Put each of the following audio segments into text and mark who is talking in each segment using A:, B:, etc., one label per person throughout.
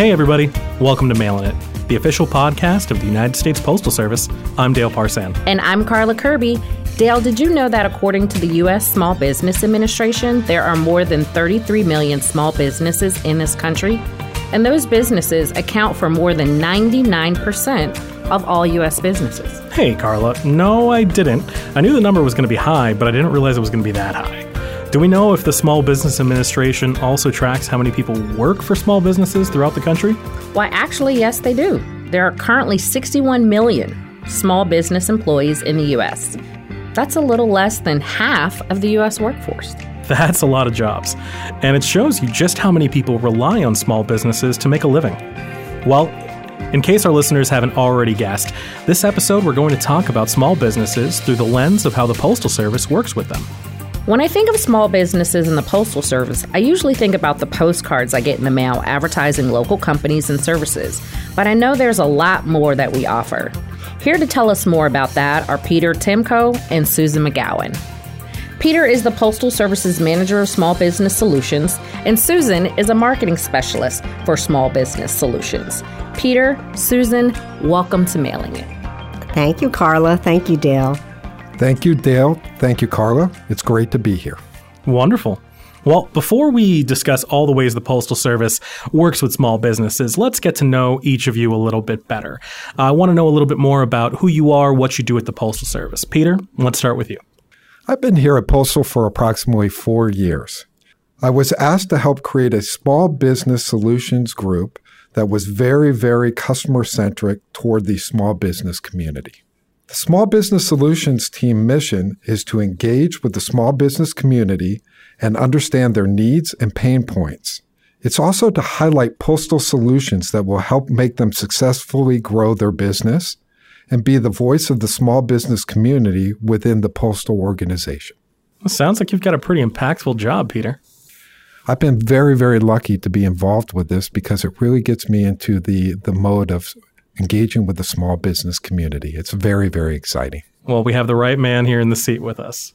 A: Hey, everybody. Welcome to Mailin' It, the official podcast of the United States Postal Service. I'm Dale Parsan.
B: And I'm Carla Kirby. Dale, did you know that according to the U.S. Small Business Administration, there are more than 33 million small businesses in this country? And those businesses account for more than 99% of all U.S. businesses.
A: Hey, Carla. No, I didn't. I knew the number was going to be high, but I didn't realize it was going to be that high. Do we know if the Small Business Administration also tracks how many people work for small businesses throughout the country?
B: Why, actually, yes, they do. There are currently 61 million small business employees in the U.S. That's a little less than half of the U.S. workforce.
A: That's a lot of jobs. And it shows you just how many people rely on small businesses to make a living. Well, in case our listeners haven't already guessed, this episode we're going to talk about small businesses through the lens of how the Postal Service works with them.
B: When I think of small businesses and the Postal Service, I usually think about the postcards I get in the mail advertising local companies and services, but I know there's a lot more that we offer. Here to tell us more about that are Peter Timko and Susan McGowan. Peter is the Postal Service's Manager of Small Business Solutions, and Susan is a marketing specialist for Small Business Solutions. Peter, Susan, welcome to Mailing It.
C: Thank you, Carla. Thank you, Dale.
D: Thank you, Dale. Thank you, Carla. It's great to be here.
A: Wonderful. Well, before we discuss all the ways the Postal Service works with small businesses, let's get to know each of you a little bit better. I want to know a little bit more about who you are, what you do at the Postal Service. Peter, let's start with you.
D: I've been here at Postal for approximately four years. I was asked to help create a small business solutions group that was very, very customer centric toward the small business community. The Small Business Solutions team mission is to engage with the small business community and understand their needs and pain points. It's also to highlight postal solutions that will help make them successfully grow their business and be the voice of the small business community within the postal organization.
A: Well, sounds like you've got a pretty impactful job, Peter.
D: I've been very, very lucky to be involved with this because it really gets me into the, the mode of engaging with the small business community. It's very, very exciting.
A: Well, we have the right man here in the seat with us.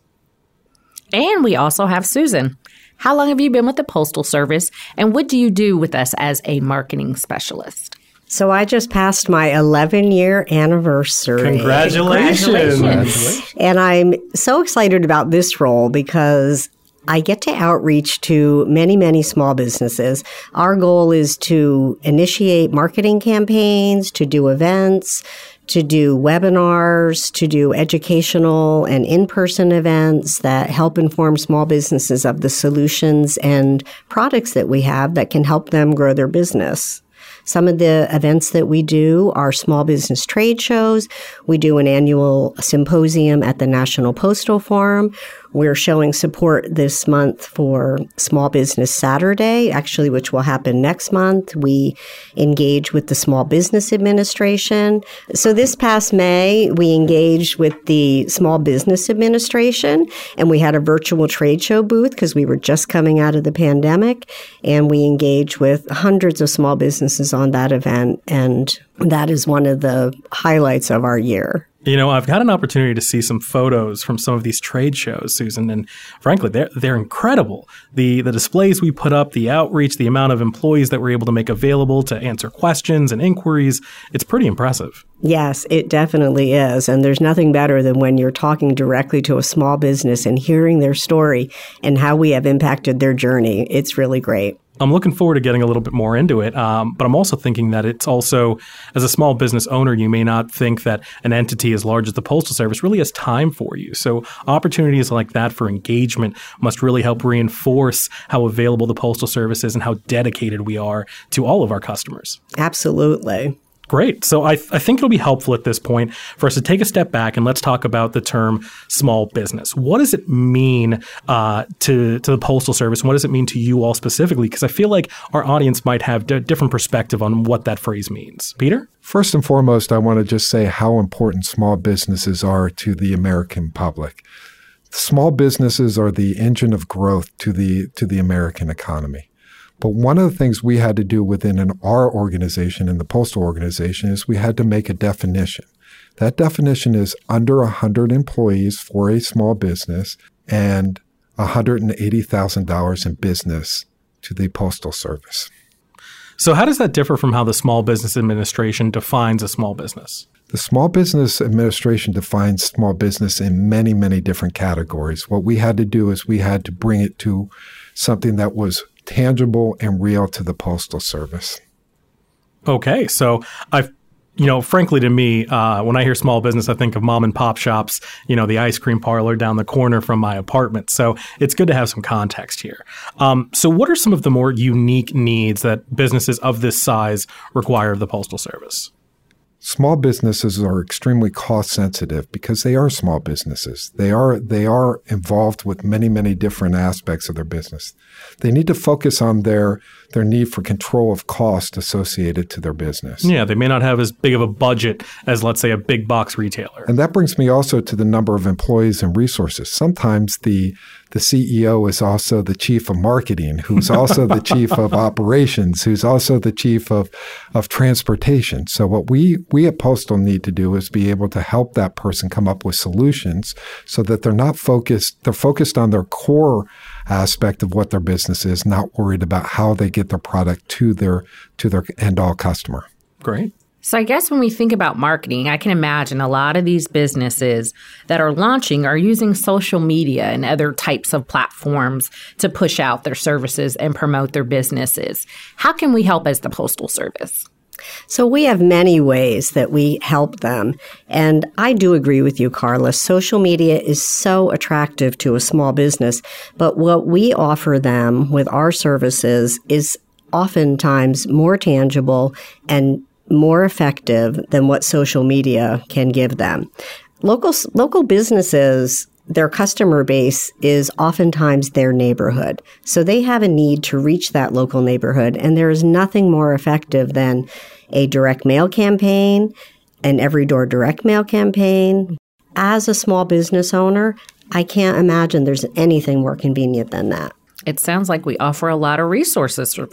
B: And we also have Susan. How long have you been with the Postal Service, and what do you do with us as a marketing specialist?
C: So I just passed my 11 year anniversary.
A: Congratulations.
C: Congratulations. And I'm so excited about this role because I get to outreach to many, many small businesses. Our goal is to initiate marketing campaigns, to do events, to do webinars, to do educational and in-person events that help inform small businesses of the solutions and products that we have that can help them grow their business. Some of the events that we do are small business trade shows. We do an annual symposium at the National Postal Forum. We're showing support this month for Small Business Saturday, actually, which will happen next month. We engage with the Small Business Administration. So this past May, we engaged with the Small Business Administration and we had a virtual trade show booth because we were just coming out of the pandemic and we engaged with hundreds of small businesses on that event. And that is one of the highlights of our year.
A: You know, I've got an opportunity to see some photos from some of these trade shows, Susan, and frankly, they're they're incredible. The the displays we put up, the outreach, the amount of employees that we're able to make available to answer questions and inquiries, it's pretty impressive.
C: Yes, it definitely is. And there's nothing better than when you're talking directly to a small business and hearing their story and how we have impacted their journey. It's really great.
A: I'm looking forward to getting a little bit more into it. Um, but I'm also thinking that it's also, as a small business owner, you may not think that an entity as large as the Postal Service really has time for you. So opportunities like that for engagement must really help reinforce how available the Postal Service is and how dedicated we are to all of our customers.
C: Absolutely.
A: Great. So I, I think it'll be helpful at this point for us to take a step back and let's talk about the term small business. What does it mean uh, to to the postal service? What does it mean to you all specifically? Because I feel like our audience might have a different perspective on what that phrase means. Peter.
D: First and foremost, I want to just say how important small businesses are to the American public. Small businesses are the engine of growth to the to the American economy. But one of the things we had to do within an, our organization, in the postal organization, is we had to make a definition. That definition is under 100 employees for a small business and $180,000 in business to the Postal Service.
A: So, how does that differ from how the Small Business Administration defines a small business?
D: The Small Business Administration defines small business in many, many different categories. What we had to do is we had to bring it to something that was tangible and real to the Postal Service.
A: Okay, so I've you know, frankly, to me, uh, when I hear small business, I think of mom and pop shops, you know, the ice cream parlor down the corner from my apartment. So it's good to have some context here. Um, so, what are some of the more unique needs that businesses of this size require of the Postal Service?
D: Small businesses are extremely cost sensitive because they are small businesses. They are they are involved with many many different aspects of their business. They need to focus on their their need for control of cost associated to their business.
A: Yeah, they may not have as big of a budget as let's say a big box retailer.
D: And that brings me also to the number of employees and resources. Sometimes the the CEO is also the chief of marketing, who's also the chief of operations, who's also the chief of, of transportation. So what we, we at Postal need to do is be able to help that person come up with solutions so that they're not focused, they're focused on their core aspect of what their business is, not worried about how they get their product to their, to their end all customer.
A: Great.
B: So I guess when we think about marketing, I can imagine a lot of these businesses that are launching are using social media and other types of platforms to push out their services and promote their businesses. How can we help as the Postal Service?
C: So we have many ways that we help them. And I do agree with you, Carla. Social media is so attractive to a small business. But what we offer them with our services is oftentimes more tangible and more effective than what social media can give them. Local, local businesses, their customer base is oftentimes their neighborhood. So they have a need to reach that local neighborhood. And there is nothing more effective than a direct mail campaign, an every door direct mail campaign. As a small business owner, I can't imagine there's anything more convenient than that.
B: It sounds like we offer a lot of resources for,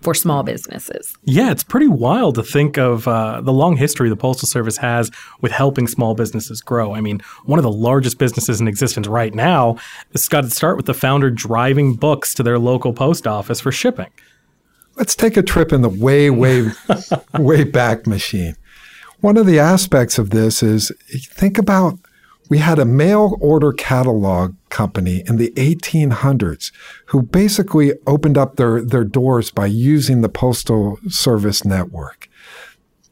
B: for small businesses.
A: Yeah, it's pretty wild to think of uh, the long history the Postal Service has with helping small businesses grow. I mean, one of the largest businesses in existence right now has got to start with the founder driving books to their local post office for shipping.
D: Let's take a trip in the way, way, way back machine. One of the aspects of this is think about we had a mail order catalog company in the 1800s who basically opened up their, their doors by using the Postal Service network.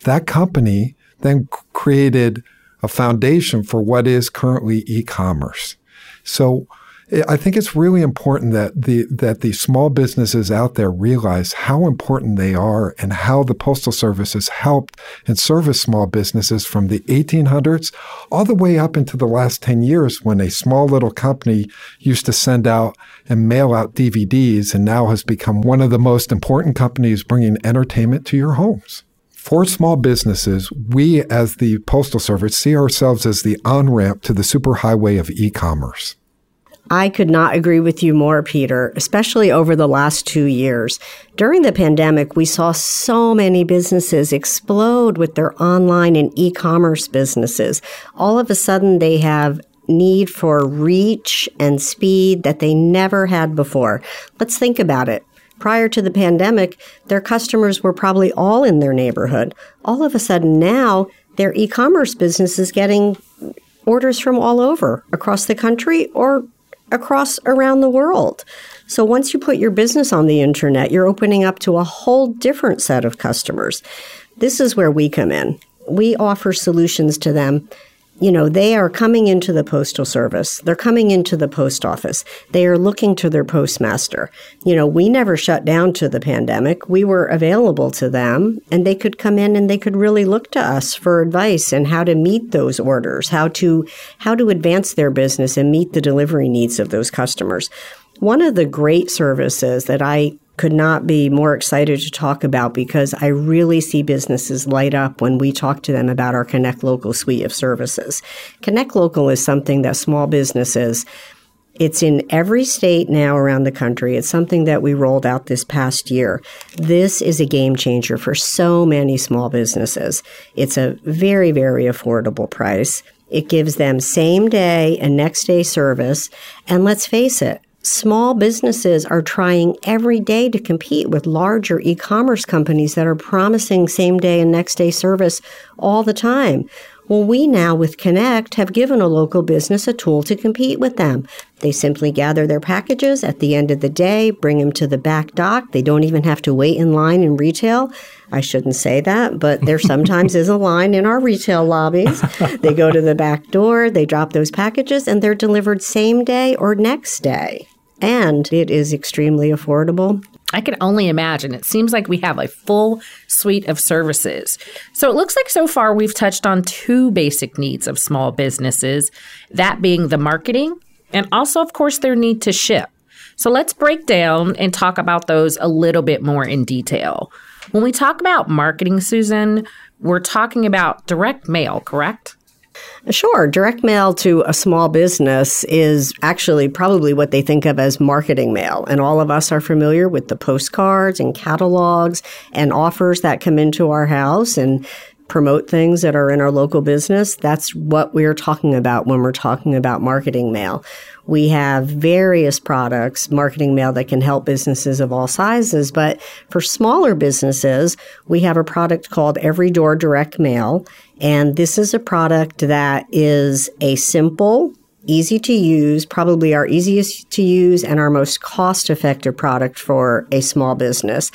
D: That company then created a foundation for what is currently e-commerce. So I think it's really important that the that the small businesses out there realize how important they are and how the postal service has helped and serviced small businesses from the 1800s all the way up into the last 10 years when a small little company used to send out and mail out DVDs and now has become one of the most important companies bringing entertainment to your homes. For small businesses, we as the Postal Service see ourselves as the on ramp to the superhighway of e commerce.
C: I could not agree with you more, Peter, especially over the last two years. During the pandemic, we saw so many businesses explode with their online and e commerce businesses. All of a sudden, they have need for reach and speed that they never had before. Let's think about it. Prior to the pandemic, their customers were probably all in their neighborhood. All of a sudden now, their e-commerce business is getting orders from all over across the country or across around the world. So once you put your business on the internet, you're opening up to a whole different set of customers. This is where we come in. We offer solutions to them you know, they are coming into the postal service. They're coming into the post office. They are looking to their postmaster. You know, we never shut down to the pandemic. We were available to them and they could come in and they could really look to us for advice and how to meet those orders, how to how to advance their business and meet the delivery needs of those customers. One of the great services that I could not be more excited to talk about because I really see businesses light up when we talk to them about our Connect Local suite of services. Connect Local is something that small businesses it's in every state now around the country. It's something that we rolled out this past year. This is a game changer for so many small businesses. It's a very, very affordable price. It gives them same day and next day service. And let's face it, small businesses are trying every day to compete with larger e commerce companies that are promising same day and next day service all the time. Well, we now with Connect have given a local business a tool to compete with them. They simply gather their packages at the end of the day, bring them to the back dock. They don't even have to wait in line in retail. I shouldn't say that, but there sometimes is a line in our retail lobbies. They go to the back door, they drop those packages, and they're delivered same day or next day. And it is extremely affordable.
B: I can only imagine. It seems like we have a full suite of services. So it looks like so far we've touched on two basic needs of small businesses that being the marketing and also, of course, their need to ship. So let's break down and talk about those a little bit more in detail. When we talk about marketing, Susan, we're talking about direct mail, correct?
C: Sure. Direct mail to a small business is actually probably what they think of as marketing mail. And all of us are familiar with the postcards and catalogs and offers that come into our house and promote things that are in our local business. That's what we're talking about when we're talking about marketing mail. We have various products, marketing mail that can help businesses of all sizes. But for smaller businesses, we have a product called Every Door Direct Mail. And this is a product that is a simple, easy to use, probably our easiest to use and our most cost effective product for a small business.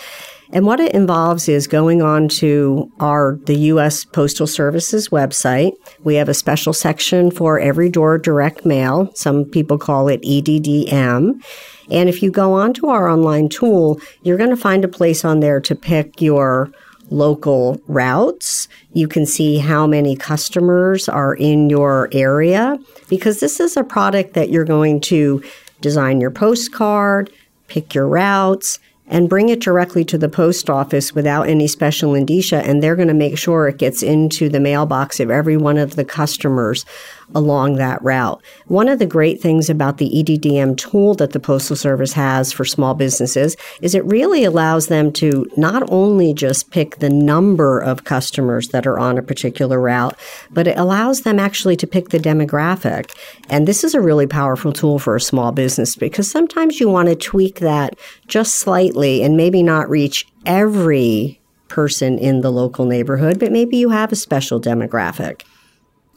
C: And what it involves is going on to our the US Postal Service's website. We have a special section for every door direct mail. Some people call it EDDM. And if you go onto our online tool, you're going to find a place on there to pick your local routes. You can see how many customers are in your area because this is a product that you're going to design your postcard, pick your routes, and bring it directly to the post office without any special indicia and they're going to make sure it gets into the mailbox of every one of the customers along that route. One of the great things about the EDDM tool that the Postal Service has for small businesses is it really allows them to not only just pick the number of customers that are on a particular route, but it allows them actually to pick the demographic. And this is a really powerful tool for a small business because sometimes you want to tweak that just slightly and maybe not reach every person in the local neighborhood, but maybe you have a special demographic.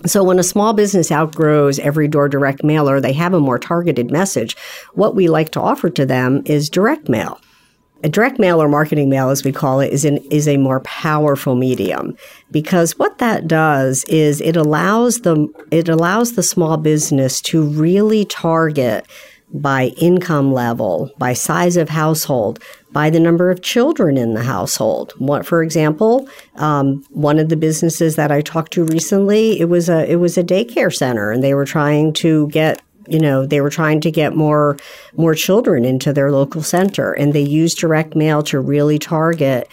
C: So when a small business outgrows every door direct mailer, they have a more targeted message, what we like to offer to them is direct mail. A direct mail or marketing mail, as we call it, is an, is a more powerful medium because what that does is it allows the it allows the small business to really target by income level, by size of household, by the number of children in the household. What, for example, um, one of the businesses that I talked to recently, it was a it was a daycare center, and they were trying to get you know they were trying to get more more children into their local center, and they used direct mail to really target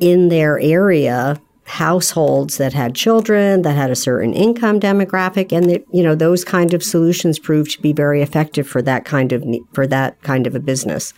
C: in their area households that had children that had a certain income demographic and that you know those kind of solutions proved to be very effective for that kind of for that kind of a business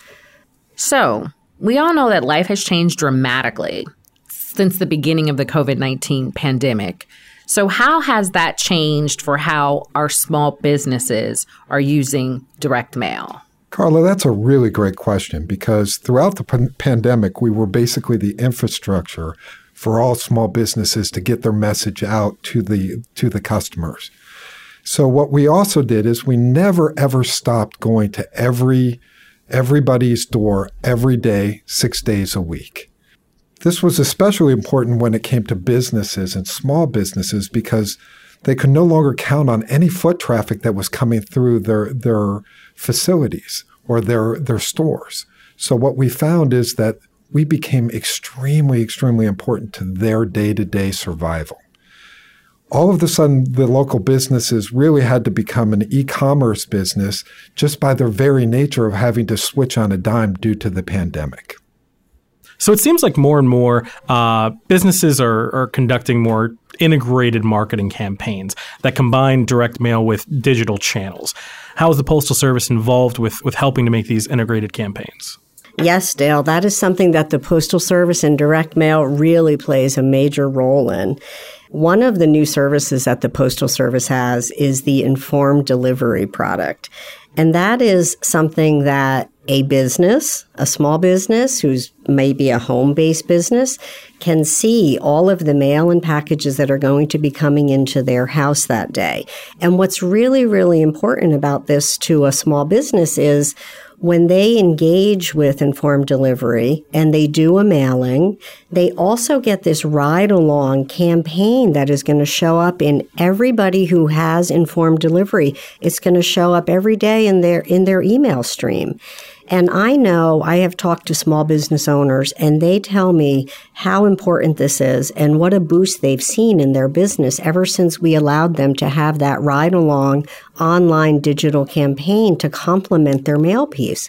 B: so we all know that life has changed dramatically since the beginning of the covid-19 pandemic so how has that changed for how our small businesses are using direct mail
D: Carla, that's a really great question because throughout the p- pandemic, we were basically the infrastructure for all small businesses to get their message out to the to the customers. So what we also did is we never ever stopped going to every everybody's door every day, 6 days a week. This was especially important when it came to businesses and small businesses because they could no longer count on any foot traffic that was coming through their their facilities or their their stores. So what we found is that we became extremely, extremely important to their day to day survival. All of a sudden, the local businesses really had to become an e commerce business just by their very nature of having to switch on a dime due to the pandemic.
A: So it seems like more and more uh, businesses are, are conducting more integrated marketing campaigns that combine direct mail with digital channels. How is the Postal Service involved with, with helping to make these integrated campaigns?
C: Yes, Dale, that is something that the Postal Service and direct mail really plays a major role in. One of the new services that the Postal Service has is the informed delivery product. And that is something that a business, a small business who's maybe a home based business, can see all of the mail and packages that are going to be coming into their house that day. And what's really, really important about this to a small business is when they engage with informed delivery and they do a mailing, they also get this ride along campaign that is going to show up in everybody who has informed delivery. It's going to show up every day in their in their email stream. And I know I have talked to small business owners and they tell me how important this is and what a boost they've seen in their business ever since we allowed them to have that ride along online digital campaign to complement their mail piece.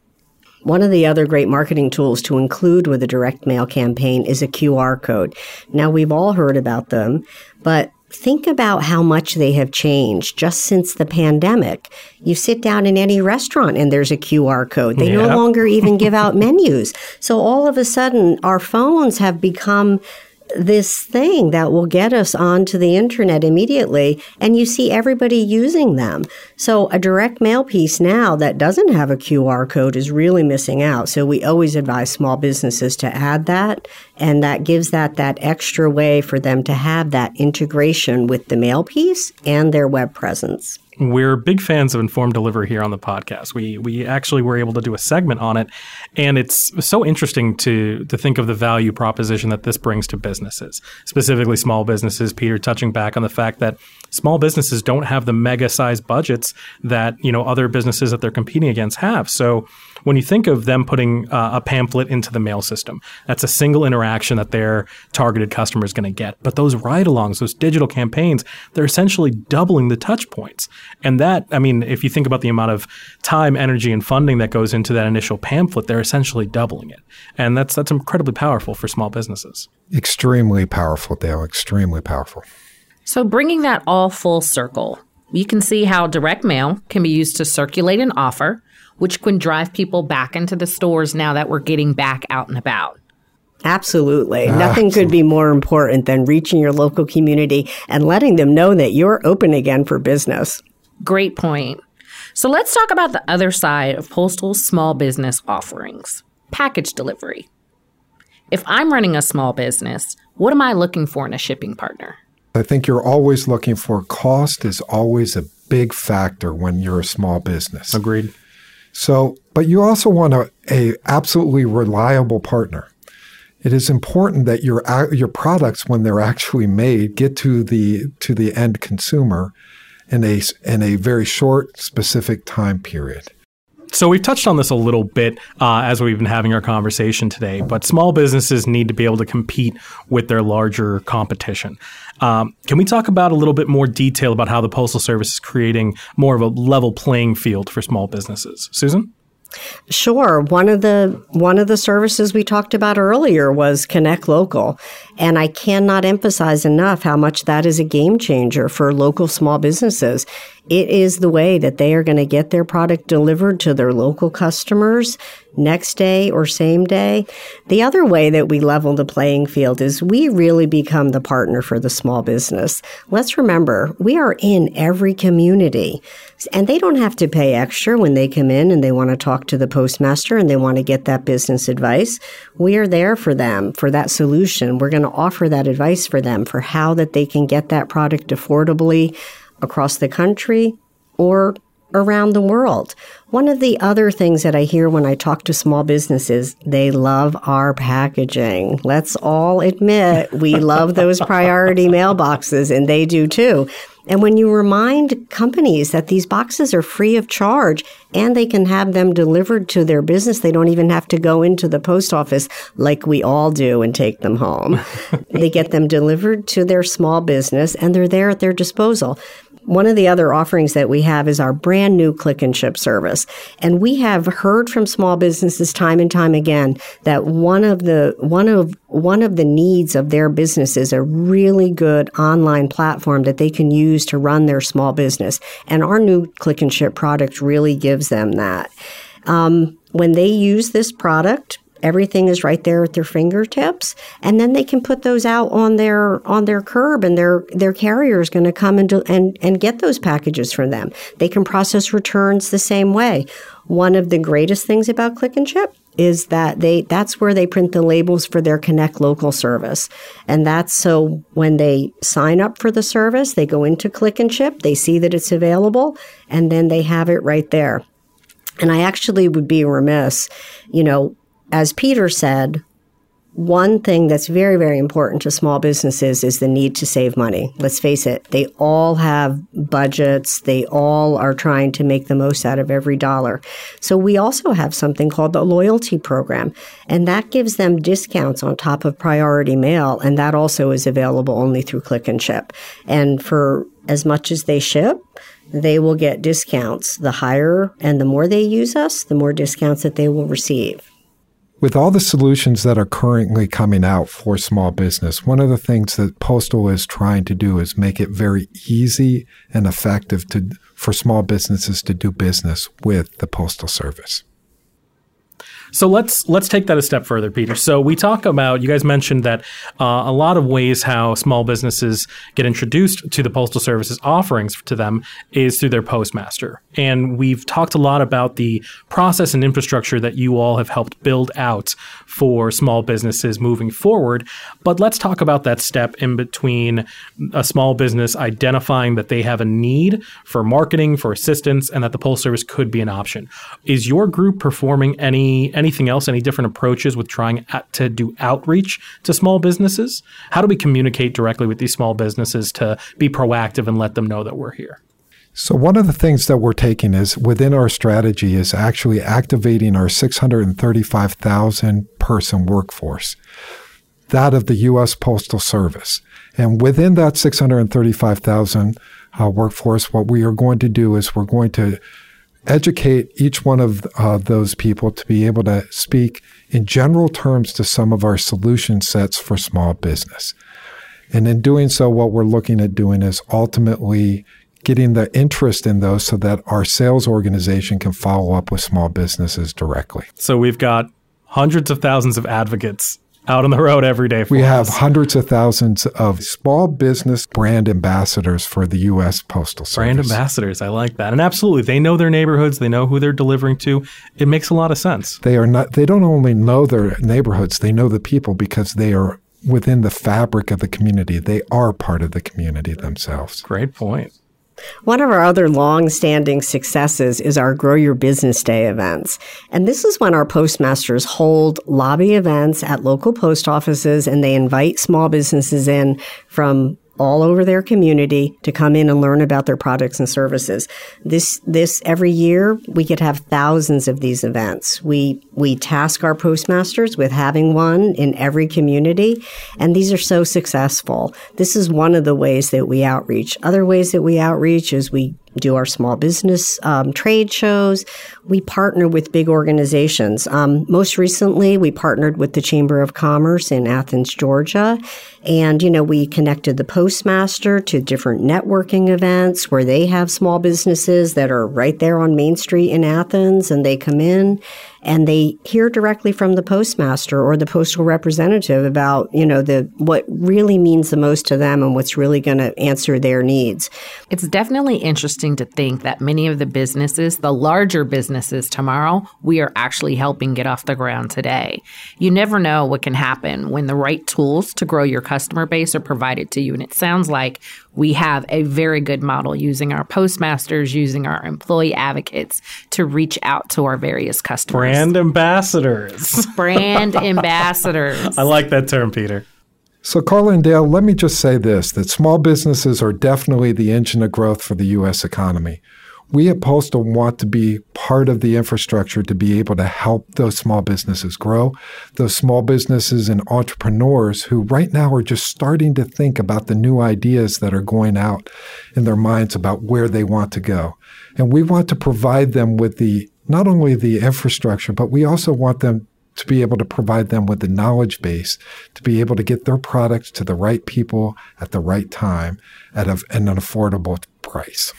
C: One of the other great marketing tools to include with a direct mail campaign is a QR code. Now, we've all heard about them, but think about how much they have changed just since the pandemic. You sit down in any restaurant and there's a QR code. They no longer even give out menus. So all of a sudden, our phones have become this thing that will get us onto the internet immediately and you see everybody using them. So a direct mail piece now that doesn't have a QR code is really missing out. So we always advise small businesses to add that and that gives that that extra way for them to have that integration with the mail piece and their web presence.
A: We're big fans of informed delivery here on the podcast. We we actually were able to do a segment on it, and it's so interesting to to think of the value proposition that this brings to businesses, specifically small businesses. Peter touching back on the fact that small businesses don't have the mega sized budgets that you know other businesses that they're competing against have. So when you think of them putting uh, a pamphlet into the mail system, that's a single interaction that their targeted customer is going to get. But those ride alongs, those digital campaigns, they're essentially doubling the touch points. And that, I mean, if you think about the amount of time, energy, and funding that goes into that initial pamphlet, they're essentially doubling it. And that's that's incredibly powerful for small businesses.
D: Extremely powerful, Dale. Extremely powerful.
B: So bringing that all full circle, you can see how direct mail can be used to circulate an offer which can drive people back into the stores now that we're getting back out and about.
C: Absolutely. Ah, Nothing Absolutely. could be more important than reaching your local community and letting them know that you're open again for business.
B: Great point. So let's talk about the other side of Postal small business offerings package delivery. If I'm running a small business, what am I looking for in a shipping partner?
D: I think you're always looking for cost is always a big factor when you're a small business.
A: Agreed.
D: So, but you also want a, a absolutely reliable partner. It is important that your your products, when they're actually made, get to the to the end consumer in a in a very short, specific time period.
A: So we've touched on this a little bit uh, as we've been having our conversation today, but small businesses need to be able to compete with their larger competition. Um, can we talk about a little bit more detail about how the Postal Service is creating more of a level playing field for small businesses? Susan?
C: Sure. One of the one of the services we talked about earlier was Connect Local, and I cannot emphasize enough how much that is a game changer for local small businesses. It is the way that they are going to get their product delivered to their local customers next day or same day. The other way that we level the playing field is we really become the partner for the small business. Let's remember, we are in every community and they don't have to pay extra when they come in and they want to talk to the postmaster and they want to get that business advice. We are there for them for that solution. We're going to offer that advice for them for how that they can get that product affordably across the country or around the world. One of the other things that I hear when I talk to small businesses, they love our packaging. Let's all admit we love those priority mailboxes and they do too. And when you remind companies that these boxes are free of charge and they can have them delivered to their business, they don't even have to go into the post office like we all do and take them home. they get them delivered to their small business and they're there at their disposal. One of the other offerings that we have is our brand new click and ship service. And we have heard from small businesses time and time again that one of the one of one of the needs of their business is a really good online platform that they can use to run their small business. And our new click and ship product really gives them that. Um, when they use this product, everything is right there at their fingertips and then they can put those out on their on their curb and their their carrier is going to come and, do, and and get those packages from them. They can process returns the same way. One of the greatest things about click and ship is that they that's where they print the labels for their connect local service. And that's so when they sign up for the service they go into click and ship they see that it's available and then they have it right there. And i actually would be remiss you know as peter said one thing that's very, very important to small businesses is the need to save money. Let's face it, they all have budgets. They all are trying to make the most out of every dollar. So we also have something called the loyalty program, and that gives them discounts on top of priority mail. And that also is available only through click and ship. And for as much as they ship, they will get discounts. The higher and the more they use us, the more discounts that they will receive.
D: With all the solutions that are currently coming out for small business, one of the things that Postal is trying to do is make it very easy and effective to, for small businesses to do business with the Postal Service.
A: So let's let's take that a step further, Peter. So we talk about you guys mentioned that uh, a lot of ways how small businesses get introduced to the postal service's offerings to them is through their postmaster, and we've talked a lot about the process and infrastructure that you all have helped build out for small businesses moving forward. But let's talk about that step in between a small business identifying that they have a need for marketing, for assistance, and that the postal service could be an option. Is your group performing any anything else, any different approaches with trying to do outreach to small businesses? How do we communicate directly with these small businesses to be proactive and let them know that we're here?
D: So one of the things that we're taking is within our strategy is actually activating our 635,000 person workforce, that of the U.S. Postal Service. And within that 635,000 uh, workforce, what we are going to do is we're going to educate each one of uh, those people to be able to speak in general terms to some of our solution sets for small business. And in doing so, what we're looking at doing is ultimately getting the interest in those so that our sales organization can follow up with small businesses directly.
A: So we've got hundreds of thousands of advocates out on the road every day.
D: we have hundreds of thousands of small business brand ambassadors for the U.S. Postal Service.
A: Brand ambassadors, I like that, and absolutely, they know their neighborhoods, they know who they're delivering to. It makes a lot of sense.
D: They are not. They don't only know their neighborhoods; they know the people because they are within the fabric of the community. They are part of the community themselves.
A: Great point.
C: One of our other long-standing successes is our Grow Your Business Day events. And this is when our postmasters hold lobby events at local post offices and they invite small businesses in from all over their community to come in and learn about their products and services. This this every year we could have thousands of these events. We we task our postmasters with having one in every community and these are so successful. This is one of the ways that we outreach. Other ways that we outreach is we do our small business um, trade shows. We partner with big organizations. Um, most recently, we partnered with the Chamber of Commerce in Athens, Georgia. And, you know, we connected the postmaster to different networking events where they have small businesses that are right there on Main Street in Athens and they come in and they hear directly from the postmaster or the postal representative about, you know, the what really means the most to them and what's really going to answer their needs.
B: It's definitely interesting to think that many of the businesses, the larger businesses tomorrow, we are actually helping get off the ground today. You never know what can happen when the right tools to grow your customer base are provided to you. And it sounds like we have a very good model using our postmasters, using our employee advocates to reach out to our various customers.
A: Brand ambassadors.
B: Brand ambassadors.
A: I like that term, Peter.
D: So, Carla and Dale, let me just say this that small businesses are definitely the engine of growth for the U.S. economy we at Postal want to be part of the infrastructure to be able to help those small businesses grow, those small businesses and entrepreneurs who right now are just starting to think about the new ideas that are going out in their minds about where they want to go. And we want to provide them with the not only the infrastructure, but we also want them to be able to provide them with the knowledge base to be able to get their products to the right people at the right time at, an affordable price.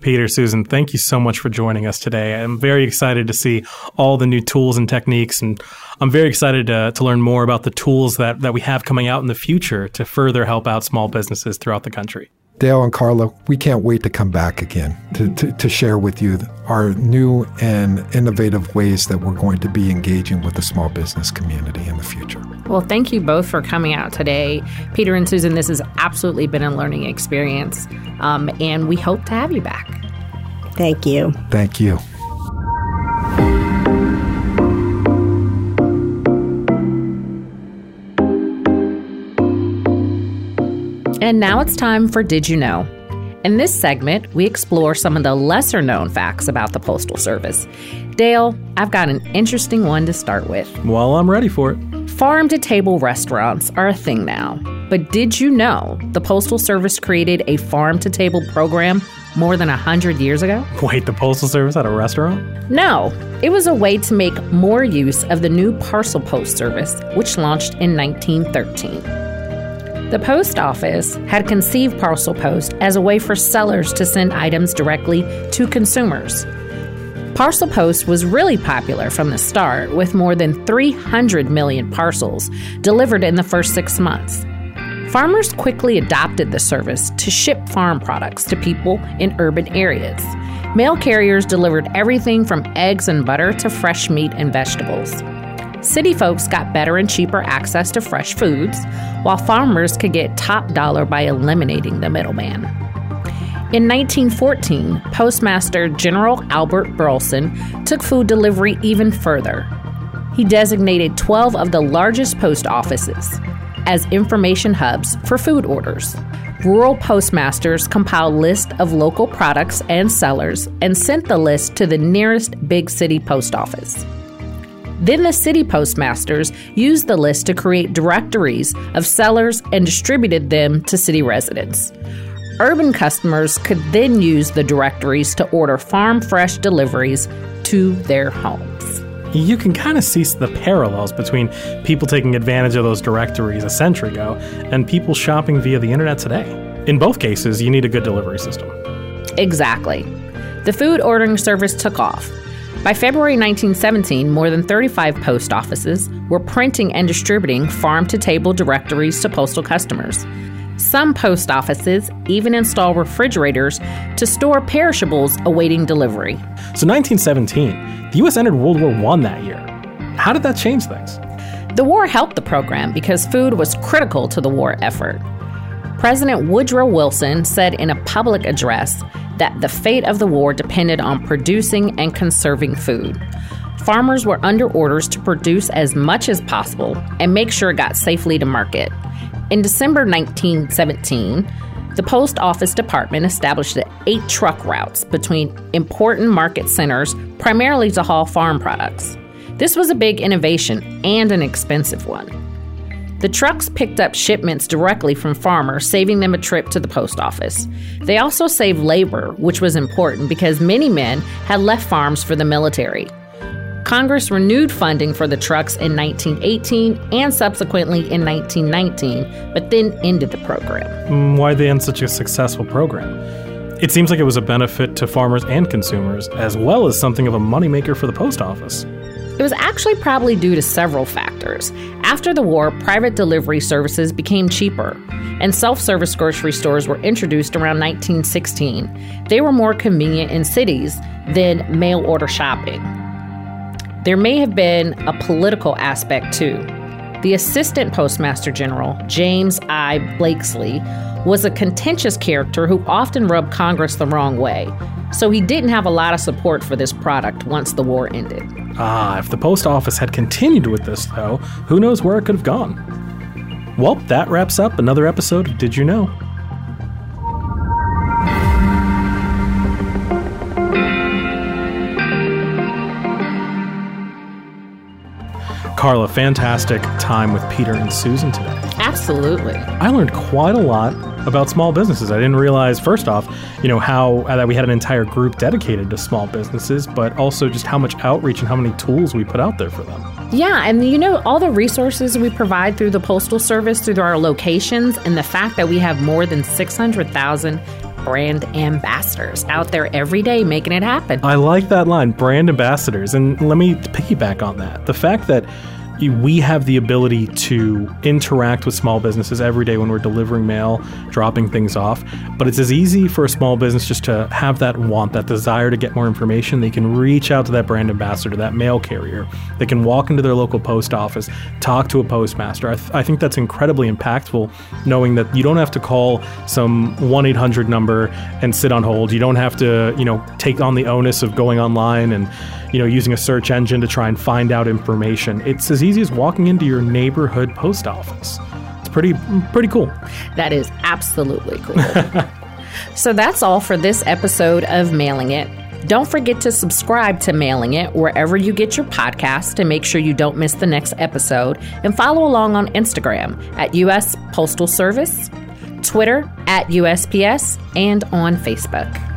A: Peter, Susan, thank you so much for joining us today. I'm very excited to see all the new tools and techniques, and I'm very excited to, to learn more about the tools that, that we have coming out in the future to further help out small businesses throughout the country.
D: Dale and Carla, we can't wait to come back again to, to, to, share with you our new and innovative ways that we're going to be engaging with the small business community in the future.
B: Well, thank you both for coming out today. Peter and Susan, this has absolutely been a learning experience, um, and we hope to have you back.
C: Thank you.
D: Thank you.
B: And now it's time for Did You Know? In this segment, we explore some of the lesser known facts about the Postal Service. Dale, I've got an interesting one to start with.
A: Well, I'm ready for it.
B: Farm to table restaurants are a thing now. But did you know the Postal Service created a farm to table program more than 100 years ago?
A: Wait, the Postal Service had a restaurant?
B: No, it was a way to make more use of the new parcel post service, which launched in 1913. The post office had conceived parcel post as a way for sellers to send items directly to consumers. Parcel post was really popular from the start, with more than 300 million parcels delivered in the first six months. Farmers quickly adopted the service to ship farm products to people in urban areas. Mail carriers delivered everything from eggs and butter to fresh meat and vegetables. City folks got better and cheaper access to fresh foods, while farmers could get top dollar by eliminating the middleman. In 1914, Postmaster General Albert Burleson took food delivery even further. He designated 12 of the largest post offices as information hubs for food orders. Rural postmasters compiled lists of local products and sellers and sent the list to the nearest big city post office. Then the city postmasters used the list to create directories of sellers and distributed them to city residents. Urban customers could then use the directories to order farm fresh deliveries to their homes.
A: You can kind of see the parallels between people taking advantage of those directories a century ago and people shopping via the internet today. In both cases, you need a good delivery system.
B: Exactly. The food ordering service took off. By February 1917, more than 35 post offices were printing and distributing farm to table directories to postal customers. Some post offices even install refrigerators to store perishables awaiting delivery.
A: So, 1917, the U.S. entered World War I that year. How did that change things?
B: The war helped the program because food was critical to the war effort. President Woodrow Wilson said in a public address that the fate of the war depended on producing and conserving food. Farmers were under orders to produce as much as possible and make sure it got safely to market. In December 1917, the Post Office Department established eight truck routes between important market centers, primarily to haul farm products. This was a big innovation and an expensive one. The trucks picked up shipments directly from farmers, saving them a trip to the post office. They also saved labor, which was important because many men had left farms for the military. Congress renewed funding for the trucks in 1918 and subsequently in 1919, but then ended the program.
A: Mm, why they end such a successful program? It seems like it was a benefit to farmers and consumers, as well as something of a moneymaker for the post office.
B: It was actually probably due to several factors. After the war, private delivery services became cheaper, and self service grocery stores were introduced around 1916. They were more convenient in cities than mail order shopping. There may have been a political aspect too. The Assistant Postmaster General, James I. Blakslee, was a contentious character who often rubbed Congress the wrong way, so he didn't have a lot of support for this product once the war ended.
A: Ah, if the post office had continued with this, though, who knows where it could have gone? Well, that wraps up another episode of Did You Know? Carla, fantastic time with Peter and Susan today.
B: Absolutely.
A: I learned quite a lot about small businesses. I didn't realize, first off, you know, how uh, that we had an entire group dedicated to small businesses, but also just how much outreach and how many tools we put out there for them.
B: Yeah, and you know, all the resources we provide through the Postal Service, through our locations, and the fact that we have more than 600,000 brand ambassadors out there every day making it happen.
A: I like that line, brand ambassadors. And let me piggyback on that. The fact that we have the ability to interact with small businesses every day when we're delivering mail, dropping things off. But it's as easy for a small business just to have that want, that desire to get more information. They can reach out to that brand ambassador, that mail carrier. They can walk into their local post office, talk to a postmaster. I, th- I think that's incredibly impactful, knowing that you don't have to call some 1 800 number and sit on hold. You don't have to, you know, take on the onus of going online and you know, using a search engine to try and find out information. It's as easy as walking into your neighborhood post office. It's pretty pretty cool.
B: That is absolutely cool. so that's all for this episode of Mailing It. Don't forget to subscribe to Mailing It wherever you get your podcast to make sure you don't miss the next episode and follow along on Instagram at US Postal Service, Twitter at USPS, and on Facebook.